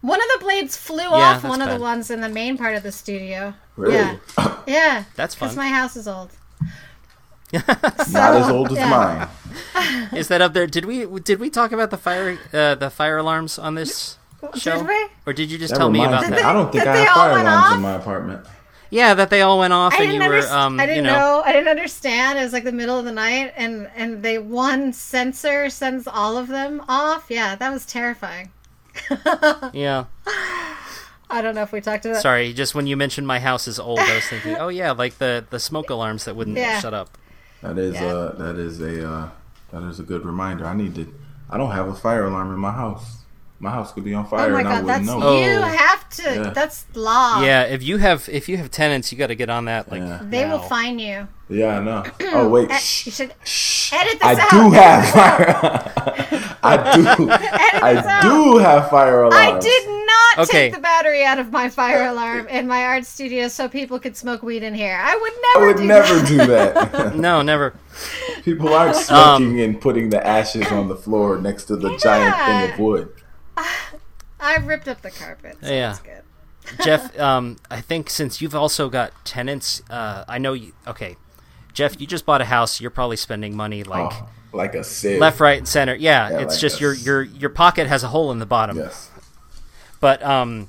One of the blades flew off that's one of the ones in the main part of the studio. Really? Yeah, yeah. That's Because my house is old. Not as old as yeah. mine. Is that up there? Did we did we talk about the fire uh, the fire alarms on this show, Did we? or did you just That tell me about me. that? I don't think That I have fire alarms off? in my apartment. Yeah, that they all went off, I and you didn't, were um, I didn't you know, know. I didn't understand. It was like the middle of the night, and and they one sensor sends all of them off. Yeah, that was terrifying. yeah. I don't know if we talked about. That. Sorry, just when you mentioned my house is old, I was thinking, oh yeah, like the the smoke alarms that wouldn't Yeah. shut up. That is Yeah. uh that is a uh that is a good reminder. I need to I don't have a fire alarm in my house. My house could be on Oh fire my and I wouldn't that's know. you Oh. have to. Yeah. That's law. Yeah, if you have if you have tenants, you got to get on that. Like Yeah. They will now. fine you. Yeah, I know. Oh wait, shh, you should shh. edit this I out. do have fire. I do. this I out. do have fire alarms. I did not Okay. take the battery out of my fire alarm in my art studio so people could smoke weed in here. I would never. I would do never that. do that. No, never. People aren't smoking and putting the ashes on the floor next to the giant thing of wood. I ripped up the carpet. So Yeah. That's good. Jeff, um, I think since you've also got tenants, uh, I know you. Okay, Jeff, you just bought a house. You're probably spending money like Oh, like a sieve. left, right, and center. Yeah, Yeah, it's like just a your your your pocket has a hole in the bottom. Yes. But um,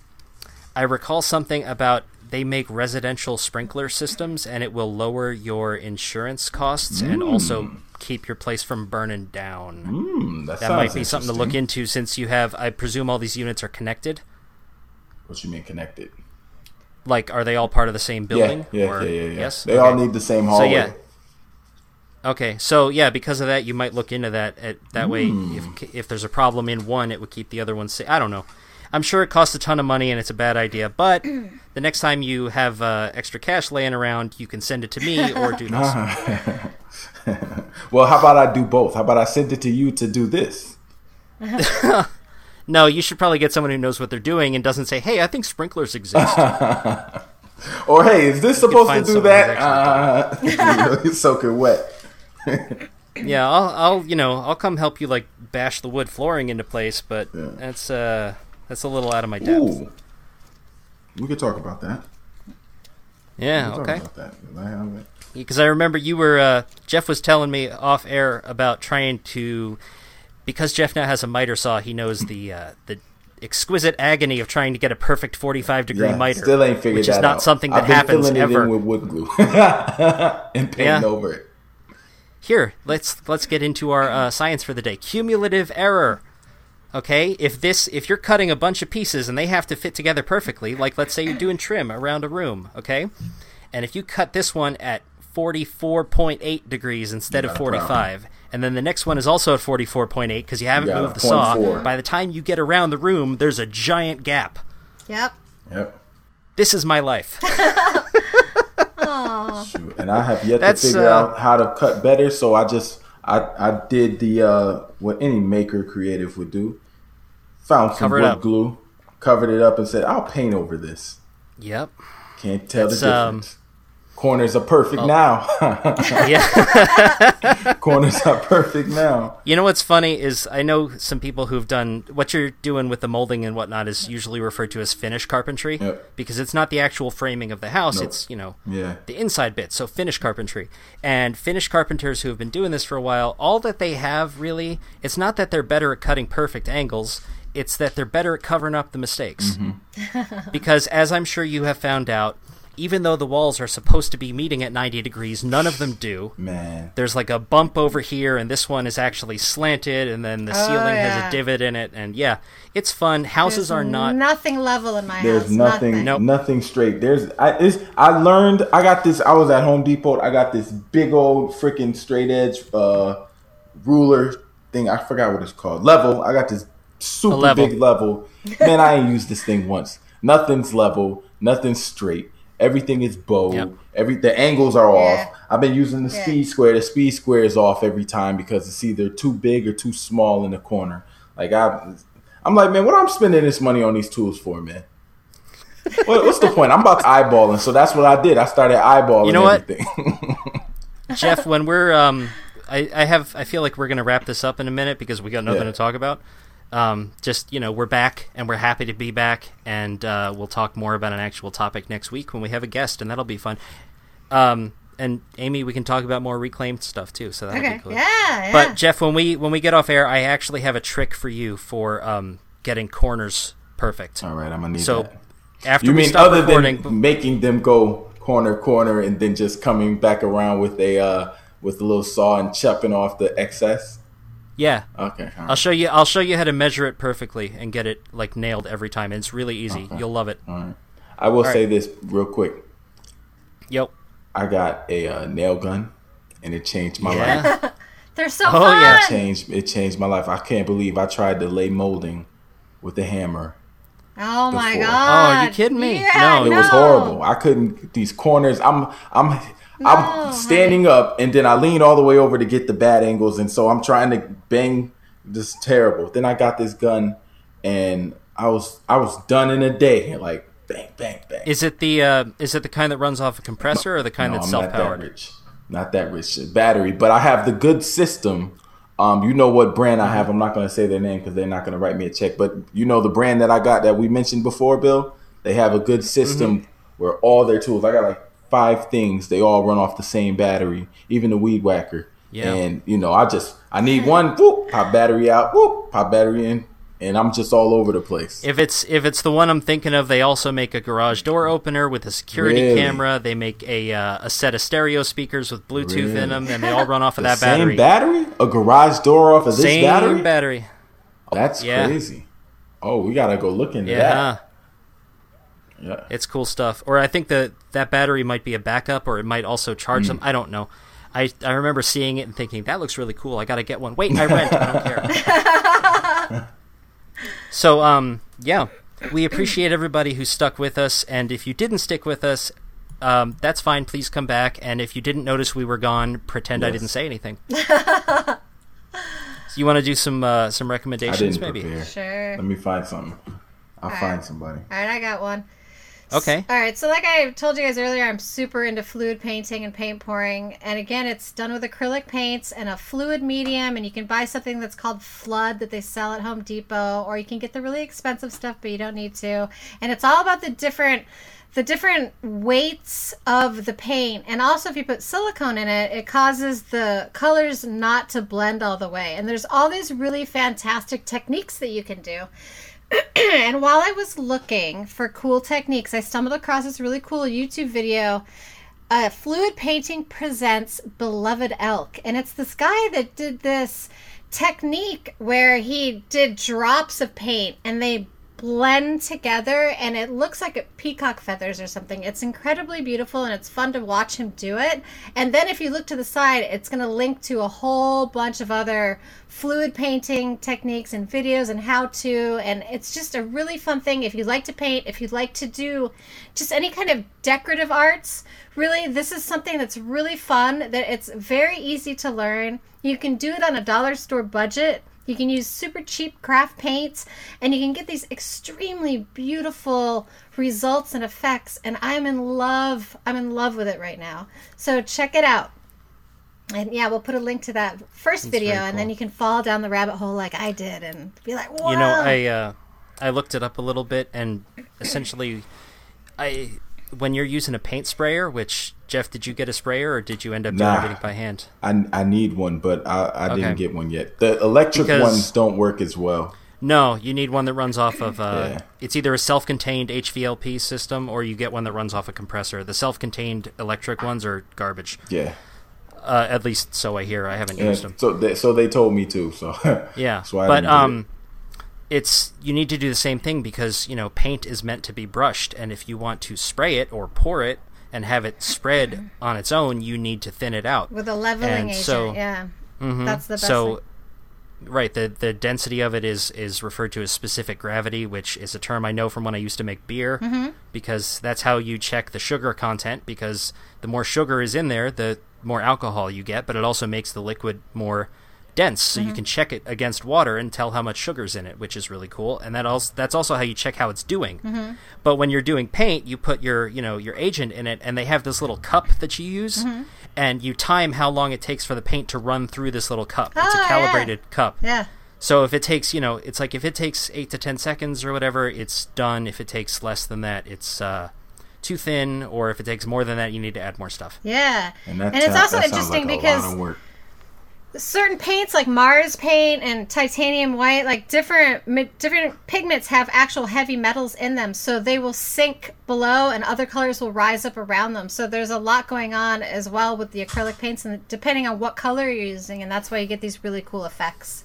I recall something about they make residential sprinkler systems, and it will lower your insurance costs and also keep your place from burning down. Hmm, that That might be something to look into since you have. I presume all these units are connected. What do you mean connected? Like, are they all part of the same building? Yeah, yeah, or- yeah, yeah, yeah. Yes. They all need the same hallway. So yeah. Okay, so yeah, because of that, you might look into that. At, that way, Hmm. if if there's a problem in one, it would keep the other one safe. I don't know. I'm sure it costs a ton of money and it's a bad idea, but the next time you have uh, extra cash laying around, you can send it to me or do this. well, how about I do both? How about I send it to you to do this? No, you should probably get someone who knows what they're doing and doesn't say, "Hey, I think sprinklers exist." Or hey, is this supposed to do that? who's Uh, you soak it wet. yeah, I'll, I'll, you know, I'll come help you like bash the wood flooring into place, but Yeah. that's uh, that's a little out of my depth. Ooh. We could talk about that. Yeah, okay. Talk about that. I because I remember you were uh, Jeff was telling me off air about trying to because Jeff now has a miter saw. He knows the uh, the exquisite agony of trying to get a perfect forty five degree Yeah, miter, still ain't figured which is not out. something that happens filling ever. It in with wood glue and painting Yeah. over it. Here, let's let's get into our uh, science for the day. Cumulative error. Okay, if this if you're cutting a bunch of pieces and they have to fit together perfectly, like let's say you're doing trim around a room, okay, and if you cut this one at 44.8 degrees instead of got a problem. 45, and then the next one is also at 44.8 because you haven't got a moved the saw, 0.4. by the time you get around the room, there's a giant gap. Yep. Yep. This is my life. Shoot. And I have yet That's, to figure uh, out how to cut better, so I just I I did the uh, what any maker creative would do. Found some wood up. glue, covered it up, and said, "I'll paint over this." yep. Can't tell That's, the um, difference. Corners are perfect oh. now. Yeah. Corners are perfect now. You know what's funny is I know some people who've done what you're doing with the molding and whatnot is usually referred to as finish carpentry Yep. because it's not the actual framing of the house; Nope. it's you know Yeah. the inside bit. So finish carpentry and finish carpenters who have been doing this for a while, all that they have really, it's not that they're better at cutting perfect angles. It's that they're better at covering up the mistakes. Mm-hmm. because as I'm sure you have found out, even though the walls are supposed to be meeting at 90 degrees, none of them do Man. there's like a bump over here and this one is actually slanted and then the Oh, ceiling has a divot in it and yeah it's fun houses There's are not nothing level in my There's house. nothing, Nope. nothing straight. There's, I, it's, I learned. I got this. I was at Home Depot. I got this big old freaking straight edge uh, ruler thing. I forgot what it's called. Level. I got this super level. big level. Man, I ain't used this thing once. Nothing's level. Nothing's straight. Everything is bowed. Yep. Every the angles are Yeah. off. I've been using the Yeah. speed square. The speed square is off every time because it's either too big or too small in the corner. Like I, I'm like, man, what am I'm spending this money on these tools for, man? what, what's the point? I'm about to eyeballing, so that's what I did. I started eyeballing. You know what? jeff when we're um I, I have i feel like we're gonna wrap this up in a minute because we got nothing Yeah. to talk about um just you know we're back and we're happy to be back and uh, we'll talk more about an actual topic next week when we have a guest and that'll be fun um and amy we can talk about more reclaimed stuff too so that'll Okay. be cool Yeah. yeah. But Jeff, when we when we get off air, I actually have a trick for you for um, getting corners perfect. All right, I'm gonna need So that. after You we mean stop other recording, than making them go corner corner and then just coming back around with a uh, with a little saw and chopping off the excess? Yeah, Okay. all I'll show you. I'll show you how to measure it perfectly and get it like nailed every time. And it's really easy. Okay. You'll love it. All right. I will right. say this real quick. Yep. I got a uh, nail gun, and it changed my life. They're so Oh, fun. yeah. It changed it changed my life. I can't believe I tried to lay molding with a hammer. Oh my god! Oh, are you kidding me? Yeah, No. It was horrible. I couldn't these corners. I'm I'm No, I'm standing up and then I lean all the way over to get the bad angles and so I'm trying to bang this terrible. Then I got this gun and I was I was done in a day. Like bang bang bang. Is it the uh, is it the kind that runs off a compressor or the kind No, that's I'm self not that powered? rich. Not that rich. Battery, but I have the good system. Um, you know what brand I have. I'm not going to say their name because they're not going to write me a check. But you know the brand that I got that we mentioned before, Bill. They have a good system Mm-hmm. where all their tools. I got like five things. They all run off the same battery. Even the weed whacker. Yeah. And you know, I just I need one. Whoop, pop battery out. Whoop, pop battery in, and I'm just all over the place. If it's if it's the one I'm thinking of, they also make a garage door opener with a security Really? camera. They make a uh, a set of stereo speakers with Bluetooth Really? in them, and they all run off of The that same battery. battery? A garage door off of this Same battery? battery. That's Yeah. crazy. Oh, we gotta go look into Yeah, that. Yeah. it's cool stuff. Or I think that that battery might be a backup, or it might also charge Hmm. them. I don't know. I I remember seeing it and thinking that looks really cool. I got to get one. Wait, I rent. I don't care. so um yeah, we appreciate everybody who stuck with us, and if you didn't stick with us. Um, that's fine. Please come back. And if you didn't notice we were gone, pretend I didn't say anything. so you want to do some uh, some recommendations, maybe? prepare. Sure. Let me find something. I'll find somebody. All right, I got one. Okay. All right, so like I told you guys earlier, I'm super into fluid painting and paint pouring. And again, it's done with acrylic paints and a fluid medium. And you can buy something that's called Flood that they sell at Home Depot, or you can get the really expensive stuff, but you don't need to. And it's all about the different the different weights of the paint and also if you put silicone in it it causes the colors not to blend all the way and there's all these really fantastic techniques that you can do and while I was looking for cool techniques, I stumbled across this really cool YouTube video. Uh, Fluid Painting presents Beloved Elk, and it's this guy that did this technique where he did drops of paint and they blend together and it looks like peacock feathers or something. It's incredibly beautiful and it's fun to watch him do it. And then if you look to the side, it's going to link to a whole bunch of other fluid painting techniques and videos and how to and it's just a really fun thing if you like to paint, if you'd like to do just any kind of decorative arts. Really, this is something that's really fun that it's very easy to learn. You can do it on a dollar store budget. You can use super cheap craft paints and you can get these extremely beautiful results and effects and I'm in love. I'm in love with it right now. So check it out. And yeah, we'll put a link to that first video very and then you can fall down the rabbit hole like I did and be like, "Whoa." You know, I uh, I looked it up a little bit, and essentially, I when you're using a paint sprayer, which Jeff, did you get a sprayer or did you end up doing Nah. everything by hand? I, I need one, but I, I Okay. didn't get one yet. The electric Because- ones don't work as well. No, you need one that runs off of. Uh, Yeah. It's either a self-contained HVLP system or you get one that runs off a compressor. The self-contained electric ones are garbage. Yeah. Uh, at least so I hear. I haven't used them. So they, so they told me too. So Yeah, That's why I but um, it's you need to do the same thing because you know paint is meant to be brushed, and if you want to spray it or pour it and have it spread on its own, you need to thin it out. with a leveling and agent. so- yeah. Mhm. That's the best So, thing. right, the the density of it is is referred to as specific gravity, which is a term I know from when I used to make beer, Mm-hmm. because that's how you check the sugar content. Because the more sugar is in there, the more alcohol you get, but it also makes the liquid more dense, so Mm-hmm. you can check it against water and tell how much sugar's in it, which is really cool. And that also that's also how you check how it's doing. Mm-hmm. But when you're doing paint, you put your you know your agent in it, and they have this little cup that you use, Mm-hmm. and you time how long it takes for the paint to run through this little cup. it's a Oh, yeah. calibrated cup. Yeah. So if it takes, you know, it's like if it takes eight to ten seconds or whatever, it's done. If it takes less than that, it's uh, too thin. Or if it takes more than that, you need to add more stuff. Yeah. and, that And it's sound- also that interesting like a because lot of work. Certain paints like Mars paint and titanium white, like different different pigments have actual heavy metals in them, so they will sink below and other colors will rise up around them. So there's a lot going on as well with the acrylic paints and depending on what color you're using and that's why you get these really cool effects.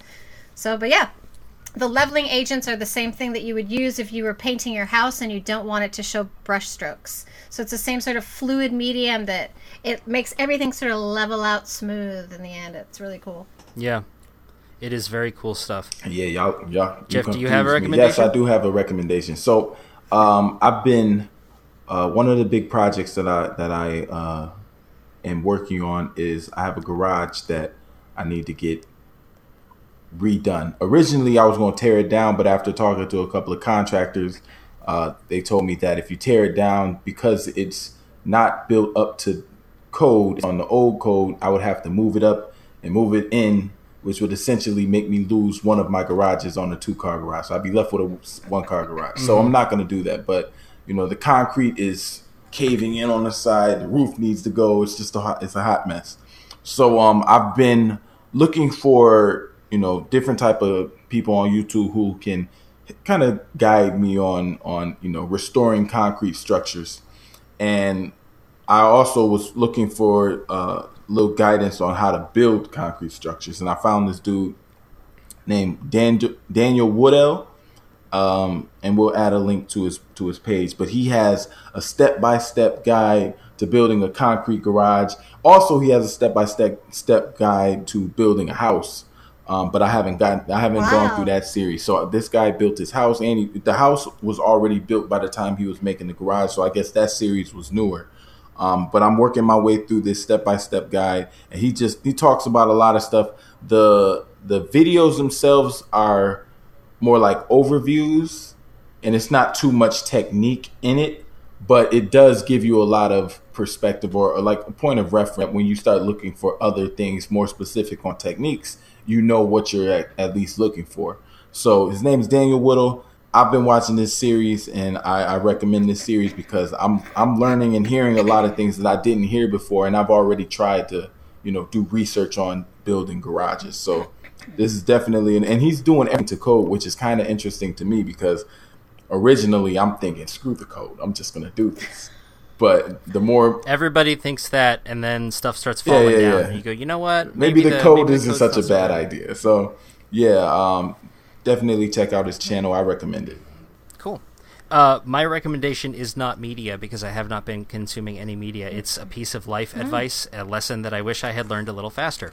So, but yeah. The leveling agents are the same thing that you would use if you were painting your house and you don't want it to show brush strokes. So it's the same sort of fluid medium that it makes everything sort of level out smooth in the end. It's really cool. Yeah. It is very cool stuff. Yeah, y'all, y'all. Jeff, you do you have a confused me. Yes. I do have a recommendation. So, um, I've been uh, one of the big projects that I that I uh, am working on is I have a garage that I need to get redone. Originally, I was going to tear it down, but after talking to a couple of contractors, uh, they told me that if you tear it down because it's not built up to code on the old code, I would have to move it up and move it in, which would essentially make me lose one of my garages on a two car garage. So I'd be left with a one car garage. So I'm not going to do that. But you know, the concrete is caving in on the side. The roof needs to go. It's just a hot, it's a hot mess. So um, I've been looking for you know different type of people on YouTube who can kind of guide me on on you know restoring concrete structures, and I also was looking for uh, little guidance on how to build concrete structures, and I found this dude named Dan, Daniel Woodell, um, and we'll add a link to his to his page. But he has a step by step guide to building a concrete garage. Also, he has a step by step step guide to building a house. Um, but I haven't gotten I haven't gone through that series. So this guy built his house, and he, the house was already built by the time he was making the garage. So I guess that series was newer. Um, but I'm working my way through this step by step guide, and he just he talks about a lot of stuff. the The videos themselves are more like overviews, and it's not too much technique in it, but it does give you a lot of perspective or, or like a point of reference when you start looking for other things more specific on techniques. You know what you're at, at least looking for. So his name is Daniel Whittle. I've been watching this series, and I, I recommend this series because I'm I'm learning and hearing a lot of things that I didn't hear before, and I've already tried to you know do research on building garages. So this is definitely and, and he's doing everything to code, which is kind of interesting to me because originally I'm thinking screw the code, I'm just gonna do this. But the more Everybody thinks that, and then stuff starts Yeah, falling yeah, down. yeah. And you go, you know what? maybe, the, code maybe isn't code's such a so bad idea. So yeah, um, definitely check out his channel. I recommend it. Cool. Uh, my recommendation is not media because I have not been consuming any media. It's a piece of life advice, a lesson that I wish I had learned a little faster.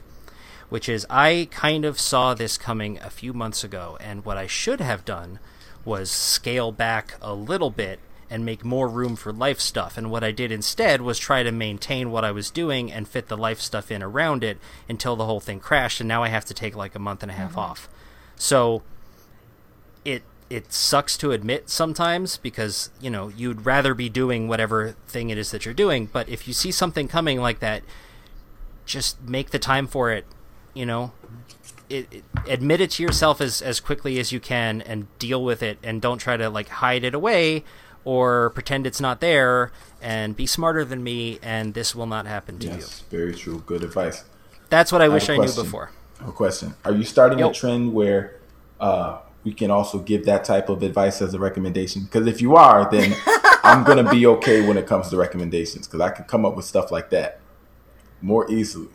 Which is, I kind of saw this coming a few months ago, and what I should have done was scale back a little bit and make more room for life stuff. And what I did instead was try to maintain what I was doing and fit the life stuff in around it until the whole thing crashed, and now I have to take like a month and a half mm-hmm. off. So it it sucks to admit sometimes because you know you'd rather be doing whatever thing it is that you're doing but if you see something coming like that just make the time for it you know it, it, admit it to yourself as as quickly as you can and deal with it and don't try to like hide it away or pretend it's not there and be smarter than me and this will not happen to you Yes, very true. Good advice. that's what i have wish I knew before A question: Are you starting Yo. a trend where uh, we can also give that type of advice as a recommendation? Because if you are, then I'm gonna be okay when it comes to recommendations because I can come up with stuff like that more easily.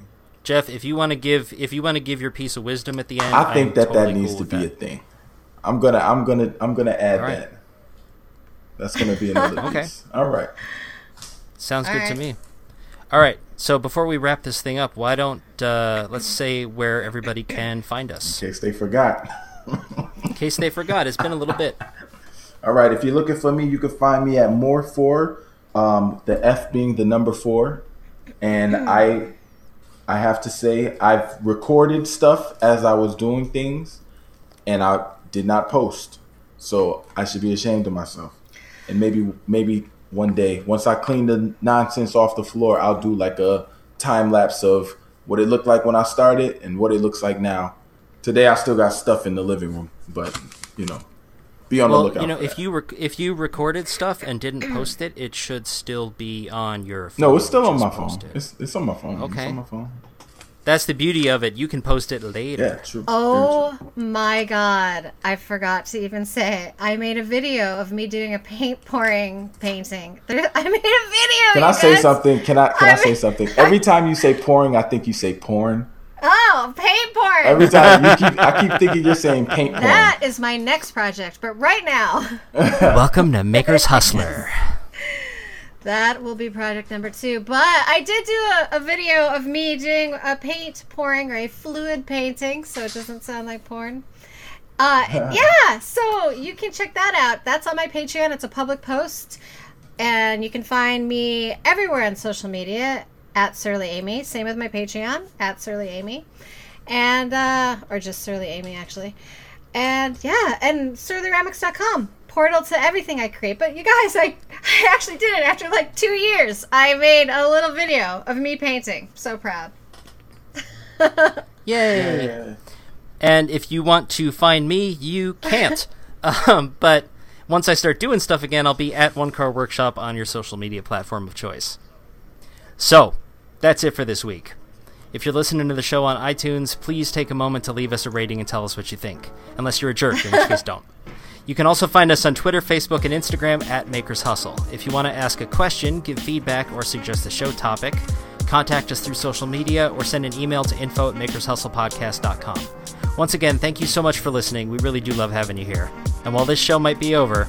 jeff if you want to give if you want to give your piece of wisdom at the end I think I'm that totally that needs cool to be that. a thing. I'm gonna I'm gonna I'm gonna add right. that. That's gonna be another Okay. piece. All right. Sounds All good to me. All right. So before we wrap this thing up, why don't uh, let's say where everybody can find us In case they forgot. in case they forgot. It's been a little bit. All right, if you're looking for me, you can find me at more four, um, the F being the number four, and I, I have to say I've recorded stuff as I was doing things, and I did not post, so I should be ashamed of myself, and maybe maybe one day once I clean the nonsense off the floor, I'll do like a time lapse of what it looked like when I started and what it looks like now. Today I still got stuff in the living room, but you know, be on the Well, lookout. you know, if that. you rec- if you recorded stuff and didn't post it, it should still be on your. phone. No, it's still on my phone. it. It's, it's on my phone. It's Okay. on my phone. That's the beauty of it. You can post it later. Yeah, true. Oh true. my god, I forgot to even say. I made a video of me doing a paint pouring painting. There, I made a video. Can you I say something? Can I can I, I say mean- something? Every time you say pouring, I think you say porn. Oh, paint porn. Every time you keep, I keep thinking you're saying paint porn. that is my next project, but right now, Welcome to Maker's Hustler. That will be project number two. But I did do a, a video of me doing a paint pouring or a fluid painting, so it doesn't sound like porn. Uh, yeah, so you can check that out. That's on my Patreon. It's a public post, and you can find me everywhere on social media at Surly Amy. Same with my Patreon at Surly Amy, and uh, or just Surly Amy actually. And yeah, and surlyramics.com portal to everything I create. But you guys, I I actually did it after like two years. I made a little video of me painting. So proud. Yay! Yeah. And if you want to find me, you can't. um, but once I start doing stuff again, I'll be at One Car Workshop on your social media platform of choice. So, that's it for this week. If you're listening to the show on iTunes, please take a moment to leave us a rating and tell us what you think. Unless you're a jerk, in which case don't. You can also find us on Twitter, Facebook, and Instagram at Makers Hustle. If you want to ask a question, give feedback, or suggest a show topic, contact us through social media or send an email to info at makershustlepodcast.com. Once again, thank you so much for listening. We really do love having you here. And while this show might be over,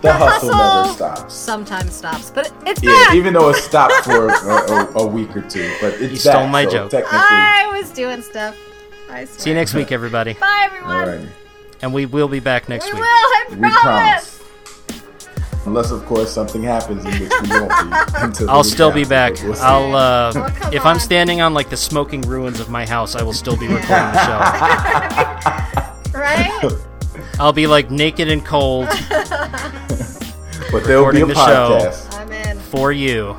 The hustle, hustle. never stops. Sometimes stops, but it's Yeah, back. even though it stopped for a, a, a week or two, but it's You stole back, my so joke. Technically, I was doing stuff. I swear. see you next week, everybody. Bye, everyone. All right. And we will be back next We week. will. I We promise. promise. Unless, of course, something happens in which we won't be. Until I'll still be back. we'll. I'll uh, come if I'm standing on like the smoking ruins of my house, I will still be recording the show. Right? I'll be like naked and cold but there will be a recording the show. podcast. I'm in. for you.